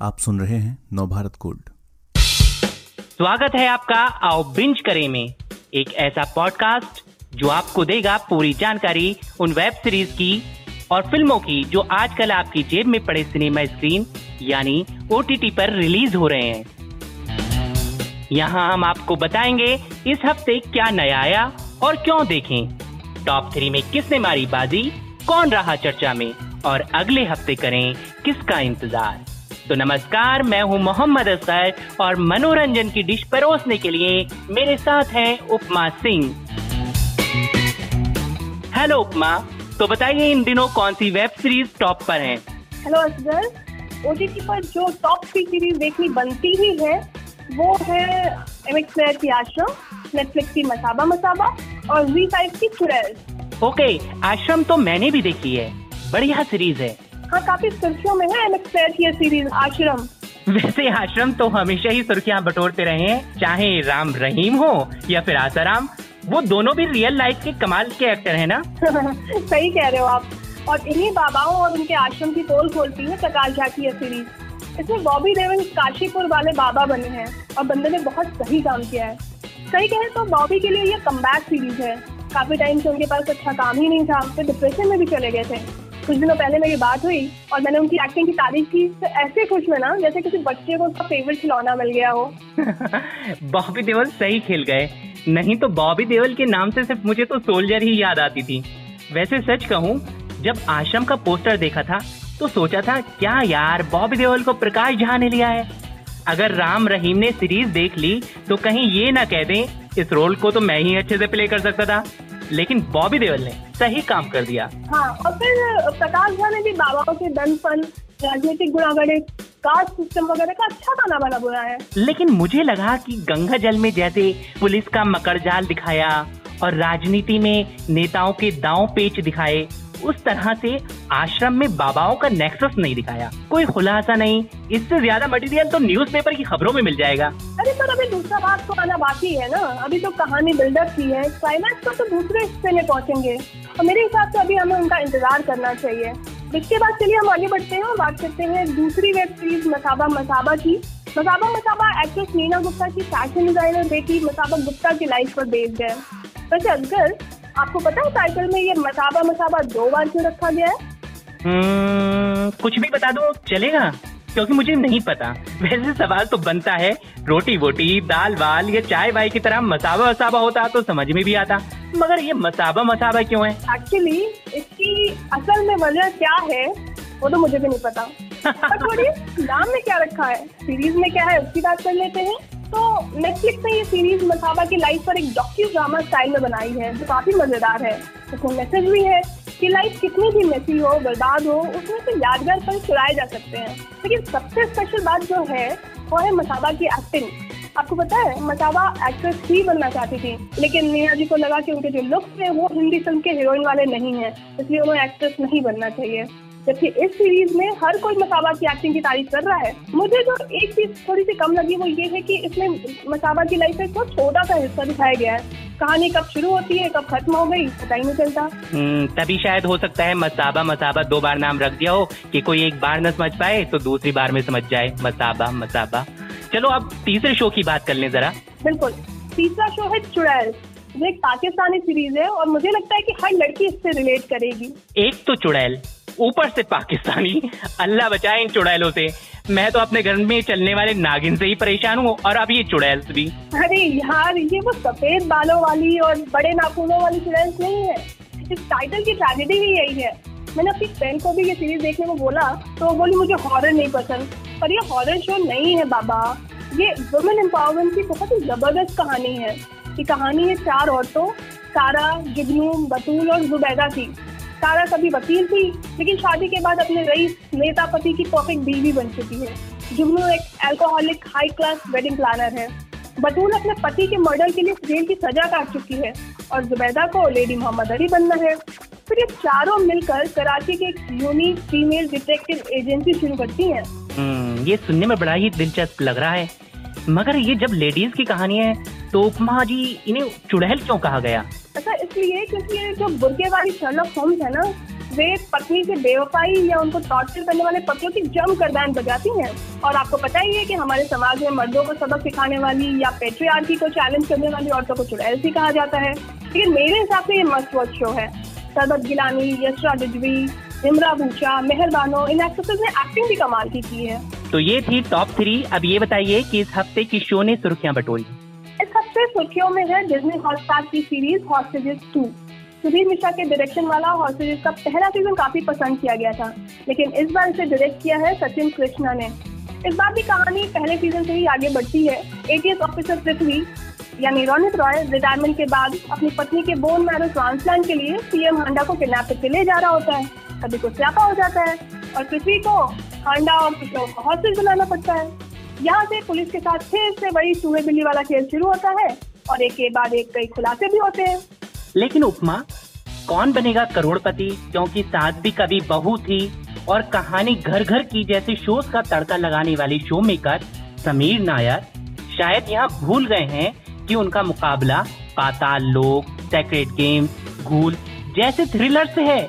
आप सुन रहे हैं नवभारत गोल्ड स्वागत है आपका आओ बिंज करे में। एक ऐसा पॉडकास्ट जो आपको देगा पूरी जानकारी उन वेब सीरीज़ की और फ़िल्मों की जो आजकल आपकी जेब में पड़े सिनेमा स्क्रीन यानी ओटीटी पर रिलीज़ हो रहे हैं। यहाँ हम आपको बताएँगे इस हफ़्ते क्या नया आया और क्यों देखें। टॉप थ्री में किसने मारी बाजी, कौन रहा चर्चा में और अगले हफ़्ते करें किसका इंतज़ार। तो नमस्कार मैं हूँ मोहम्मद असगर और मनोरंजन की डिश परोसने के लिए मेरे साथ हैं उपमा सिंह। हेलो उपमा तो बताइए इन दिनों कौन सी वेब सीरीज़ टॉप पर है? हेलो असगर ओटीटी पर जो टॉप थ्री सीरीज़ देखनी बनती ही है वो है एम एक्स की आश्रम नेटफ्लिक्स की मसाबा मसाबा और जी फाइव की चुड़ैल ओके आश्रम तो मैंने भी देखी है बढ़िया सीरीज़ है। हाँ काफ़ी सुर्खियों में है की ये सीरीज़ आश्रम। वैसे आश्रम तो हमेशा ही सुर्खियाँ बटोरते रहे हैं चाहे राम रहीम हो या फिर आसाराम वो दोनों भी रियल लाइफ के कमाल के एक्टर है ना? सही कह रहे हो आप। और इन्हीं बाबाओं और उनके आश्रम की पोल खोलती है प्रकाश झा की ये सीरीज़ इसमें बॉबी देवल काशीपुर वाले बाबा बने हैं और बंदे ने बहुत सही काम किया है। सही कहे तो बॉबी के लिए ये कम सीरीज़ है। काफ़ी टाइम से उनके पास अच्छा काम ही नहीं था डिप्रेशन में भी चले गए थे। कुछ दिनों पहले मेरी बात हुई और मैंने उनकी एक्टिंग की तारीफ़ की। तो ऐसे खुश हुए ना, जैसे किसी बच्चे को उसका फेवरेट खिलौना मिल गया हो। बॉबी देवल सही खेल गए। नहीं तो बॉबी देवल के नाम से सिर्फ़ मुझे तो सोल्जर ही याद आती थी। वैसे सच कहूँ, जब आश्रम का पोस्टर देखा था तो सोचा था, क्या यार, बॉबी देवल को प्रकाश झा ने लिया है? अगर राम रहीम ने सीरीज़ देख ली तो कहीं ये ना कह दें, इस रोल को तो मैं ही अच्छे से प्ले कर सकता था। लेकिन बॉबी देवल ने सही काम कर दिया। हाँ और फिर प्रकाश झा ने भी बाबाओं के दनपन राजनीतिक गुणागणित कास्ट सिस्टम वगैरह का अच्छा गाना बना बुना है। लेकिन मुझे लगा कि गंगा जल में जैसे पुलिस का मकर जाल दिखाया और राजनीति में नेताओं के दांव पेच दिखाए उस तरह से आश्रम में बाबाओं का नेक्सस नहीं दिखाया। कोई खुलासा नहीं। इससे ज़्यादा मटेरियल तो न्यूज़पेपर की खबरों में मिल जाएगा। अरे पर अभी दूसरा बात तो आना बाकी है ना। अभी तो कहानी बिल्डअप की है। क्लाइमैक्स पर तो दूसरे हिस्से में पहुँचेंगे। और मेरे हिसाब से अभी हमें उनका इंतज़ार करना चाहिए। इसके बाद चलिए हम आगे बढ़ते हैं और बात करते हैं दूसरी वेब सीरीज़ मसाबा मसाबा की। मसाबा मसाबा एक्ट्रेस नीना गुप्ता की फ़ैशन डिज़ाइनर बेटी मसाबा गुप्ता की लाइफ पर बेस्ड है। वैसे अगर आपको पता है टाइटल में ये मसाबा मसाबा दो बार क्यों रखा गया है? हम्म, कुछ भी बता दो चलेगा। क्योंकि मुझे नहीं पता। वैसे सवाल तो बनता है रोटी वोटी दाल वाल या चाय वाय की तरह मसाबा वसाबा होता तो समझ में भी आता। मगर ये मसाबा मसाबा क्यों है? एक्चुअली इसकी असल में वजह क्या है वो तो मुझे भी नहीं पता। नाम में क्या रखा है? सीरीज़ में क्या है? उसकी बात कर लेते हैं। तो नेटफ्लिक्स ने ये सीरीज़ मसाबा की लाइफ पर एक डॉक्यू ड्रामा स्टाइल में बनाई है जो काफ़ी मज़ेदार है। उसमें मैसेज भी है कि लाइफ कितनी भी मेसी हो, बर्बाद हो, उसमें से यादगार पल चुराए जा सकते हैं। लेकिन सबसे स्पेशल बात जो है, वो है मसाबा की एक्टिंग आपको पता है, मसाबा एक्ट्रेस ही बनना चाहती थी, लेकिन मीना जी को लगा कि उनके जो लुक्स हैं, वो हिंदी फ़िल्म के हीरोइन वाले नहीं हैं, इसलिए उन्हें एक्ट्रेस नहीं बनना चाहिए। जबकि इस सीरीज़ में हर कोई मसाबा की एक्टिंग की तारीफ़ कर रहा है। मुझे जो एक चीज़ थोड़ी सी कम लगी वो ये है कि इसमें मसाबा की लाइफ का बहुत छोटा सा हिस्सा दिखाया गया है। कहानी कब शुरू होती है कब खत्म हो गई पता ही नहीं चलता। हम्म, तभी शायद हो सकता है मसाबा मसाबा दो बार नाम रख दिया हो कि कोई एक बार न समझ पाए तो दूसरी बार में समझ जाए। मसाबा मसाबा चलो अब तीसरे शो की बात कर लें जरा। बिल्कुल। तीसरा शो है चुड़ैल। ये एक पाकिस्तानी सीरीज़ है और मुझे लगता है कि हर लड़की इससे रिलेट करेगी। एक तो चुड़ैल। ऊपर से पाकिस्तानी, अल्लाह बचाए इन चुड़ैलों से। मैं तो अपने घर में चलने वाले नागिन से ही परेशान हूँ, और अब ये चुड़ैल भी। अरे यार, ये वो सफ़ेद बालों वाली और बड़े नाखूनों वाली चुड़ैल नहीं है। इस टाइटल की ट्रेजेडी ही यही है। मैंने अपनी फ्रेंड को भी ये सीरीज़ देखने को बोला तो बोली, मुझे हॉरर नहीं पसंद। पर ये हॉरर शो नहीं है, बाबा। ये वुमेन एम्पावरमेंट की बहुत ही ज़बरदस्त कहानी है। ये कहानी है चार औरतों, सारा जुगनू बतूल और जुबैदा की। सारा कभी वकील थी लेकिन शादी के बाद अपने रईस नेता पति की परफेक्ट बीवी बन चुकी है। जुगनू एक alcoholic high class wedding planner है। बतूल अपने पति के मर्डर के लिए जेल की सजा काट चुकी है और जुबैदा को लेडी मोहम्मद अली बनना है। फिर ये चारों मिलकर कराची के एक यूनिक फीमेल डिटेक्टिव एजेंसी शुरू करती है। हम्म, ये सुनने में बड़ा ही दिलचस्प लग रहा है। मगर ये जब लेडीज़ की कहानी है तो उपमा जी इन्हें चुड़ैल क्यों कहा गया? ऐसा इसलिए क्योंकि जो बुरके वाली शर्लक होम्स है ना, वे पत्नी से बेवफाई या उनको टॉर्चर करने वाले पतियों की जम कर बैंड बजाती हैं। और आपको पता ही है कि हमारे समाज में मर्दों को सबक सिखाने वाली या पेट्रियार्की को चैलेंज करने वाली औरतों को चुड़ैल सी कहा जाता है। लेकिन मेरे हिसाब से ये मस्ट वॉच शो है। सरबत गिलानी, यशरा डिजवी इमरा भूषा मेहरबानो इन एक्ट्रेसेस ने एक्टिंग भी कमाल की की है। तो ये थी टॉप थ्री अब ये बताइए कि इस हफ़्ते की शो ने सुर्खियाँ बटोरी। हफ़्ते सुर्खियों में है डिज्नी हॉटस्टार की series Hostages two Sudhir Mishra के डायरेक्शन वाला हॉस्टेजेस का पहला सीज़न काफ़ी पसंद किया गया था, लेकिन इस बार इसे डायरेक्ट किया है सचिन कृष्णा ने। इस बार भी कहानी पहले सीज़न से ही आगे बढ़ती है। एटीएस ऑफिसर पृथ्वी, यानी रोनित रॉय रिटायरमेंट के बाद अपनी पत्नी के बोन मैरो ट्रांसप्लांट के लिए सीएम हांडा को किडनैप करके ले जा रहा होता है। कभी कुछ स्यापा हो जाता है और पृथ्वी को हांडा और कुछ को हॉस्टेज बनाना पड़ता है। यहाँ से पुलिस के साथ फिर से वही चूहे बिल्ली वाला खेल शुरू होता है और एक के बाद एक कई खुलासे भी होते हैं। लेकिन उपमा, कौन बनेगा करोड़पति? क्योंकि साथ भी कभी बहू थी और कहानी घर घर की जैसे शोज़ का तड़का लगाने वाली शो मेकर समीर नायर, शायद यहाँ भूल गए हैं कि उनका मुकाबला पाताल लोक सेक्रेट गेम घूल जैसे थ्रिलर से है।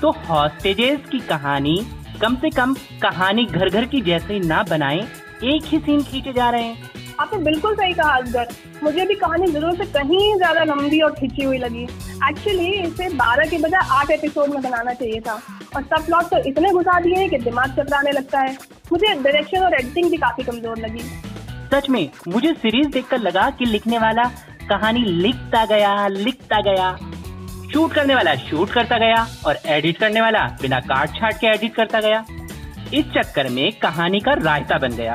तो हॉस्टेजेस की कहानी कम से कम कहानी घर घर की जैसे ना बनाए एक ही सीन खींचे जा रहे हैं। आपने बिल्कुल सही कहा असगर मुझे भी कहानी ज़रूर से कहीं ज़्यादा लंबी और खिंची हुई लगी। एक्चुअली इसे 12 के बजाय आठ एपिसोड में बनाना चाहिए था। और सब प्लॉट तो इतने घुसा दिए हैं कि दिमाग चकराने लगता है। मुझे डायरेक्शन और एडिटिंग भी काफ़ी कमज़ोर लगी। सच में मुझे सीरीज़ देखकर लगा कि लिखने वाला कहानी लिखता गया लिखता गया। शूट करने वाला शूट करता गया और एडिट करने वाला बिना काट छाट के एडिट करता गया। इस चक्कर में कहानी का रायता बन गया।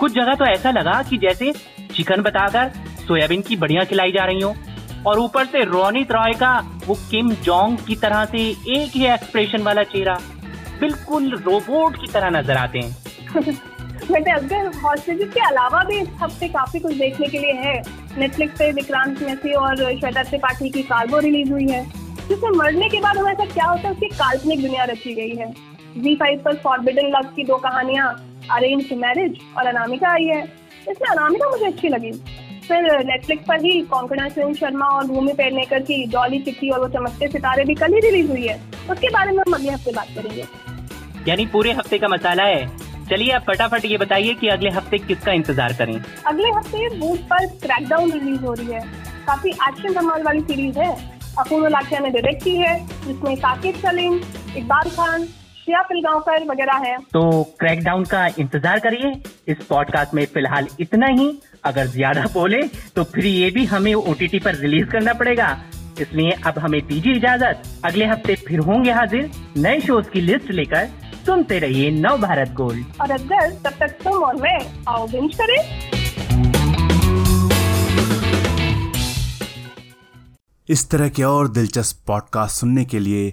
कुछ जगह तो ऐसा लगा कि जैसे चिकन बताकर सोयाबीन की बढ़िया खिलाई जा रही हो, और ऊपर से रोनित रॉय का वो किम जोंग की तरह से एक ही एक्सप्रेशन वाला चेहरा बिल्कुल रोबोट की तरह नज़र आते हैं। वैसे अगर हॉस्टेजेस के अलावा भी इस हफ़्ते काफ़ी कुछ देखने के लिए है नेटफ्लिक्स पे विक्रांत मैसी और श्वेता त्रिपाठी की कार्गो रिलीज़ हुई है, जिसमें मरने के बाद हमें ऐसा क्या होता है, उसकी काल्पनिक दुनिया रची गई है। जी फाइव पर फॉरबिडन लव की दो कहानियाँ अरेंज मैरिज और अनामिका आई है। इसमें अनामिका मुझे अच्छी लगी। फिर नेटफ्लिक्स पर ही कॉन्कना सिंह शर्मा और भूमि पेडनेकर की डॉली चिट्ठी और वो चमकते सितारे भी कल ही रिलीज़ हुई है। उसके बारे में हम अगले हफ़्ते बात करेंगे। यानी पूरे हफ़्ते का मसाला है। चलिए आप फटाफट ये बताइए कि अगले हफ़्ते किसका इंतज़ार करें? अगले हफ़्ते बूट पर क्रैकडाउन रिलीज़ हो रही है। काफ़ी एक्शन कमाल वाली सीरीज़ है। अपूर्व लाखिया ने डायरेक्ट की है जिसमें साकिब सलीम इकबाल खान श्रेया पिलगांवकर वगैरह है। तो क्रैकडाउन का इंतज़ार करिए। इस पॉडकास्ट में फ़िलहाल इतना ही। अगर ज़्यादा बोले तो फिर ये भी हमें ओटीटी पर रिलीज़ करना पड़ेगा। इसलिए अब हमें दीजिए इजाज़त। अगले हफ़्ते फिर होंगे हाजिर नए शोज़ की लिस्ट लेकर। सुनते रहिए नव भारत गोल्ड। और अगर तब तक तुम और मैं आओ बिंज करें। इस तरह के और दिलचस्प पॉडकास्ट सुनने के लिए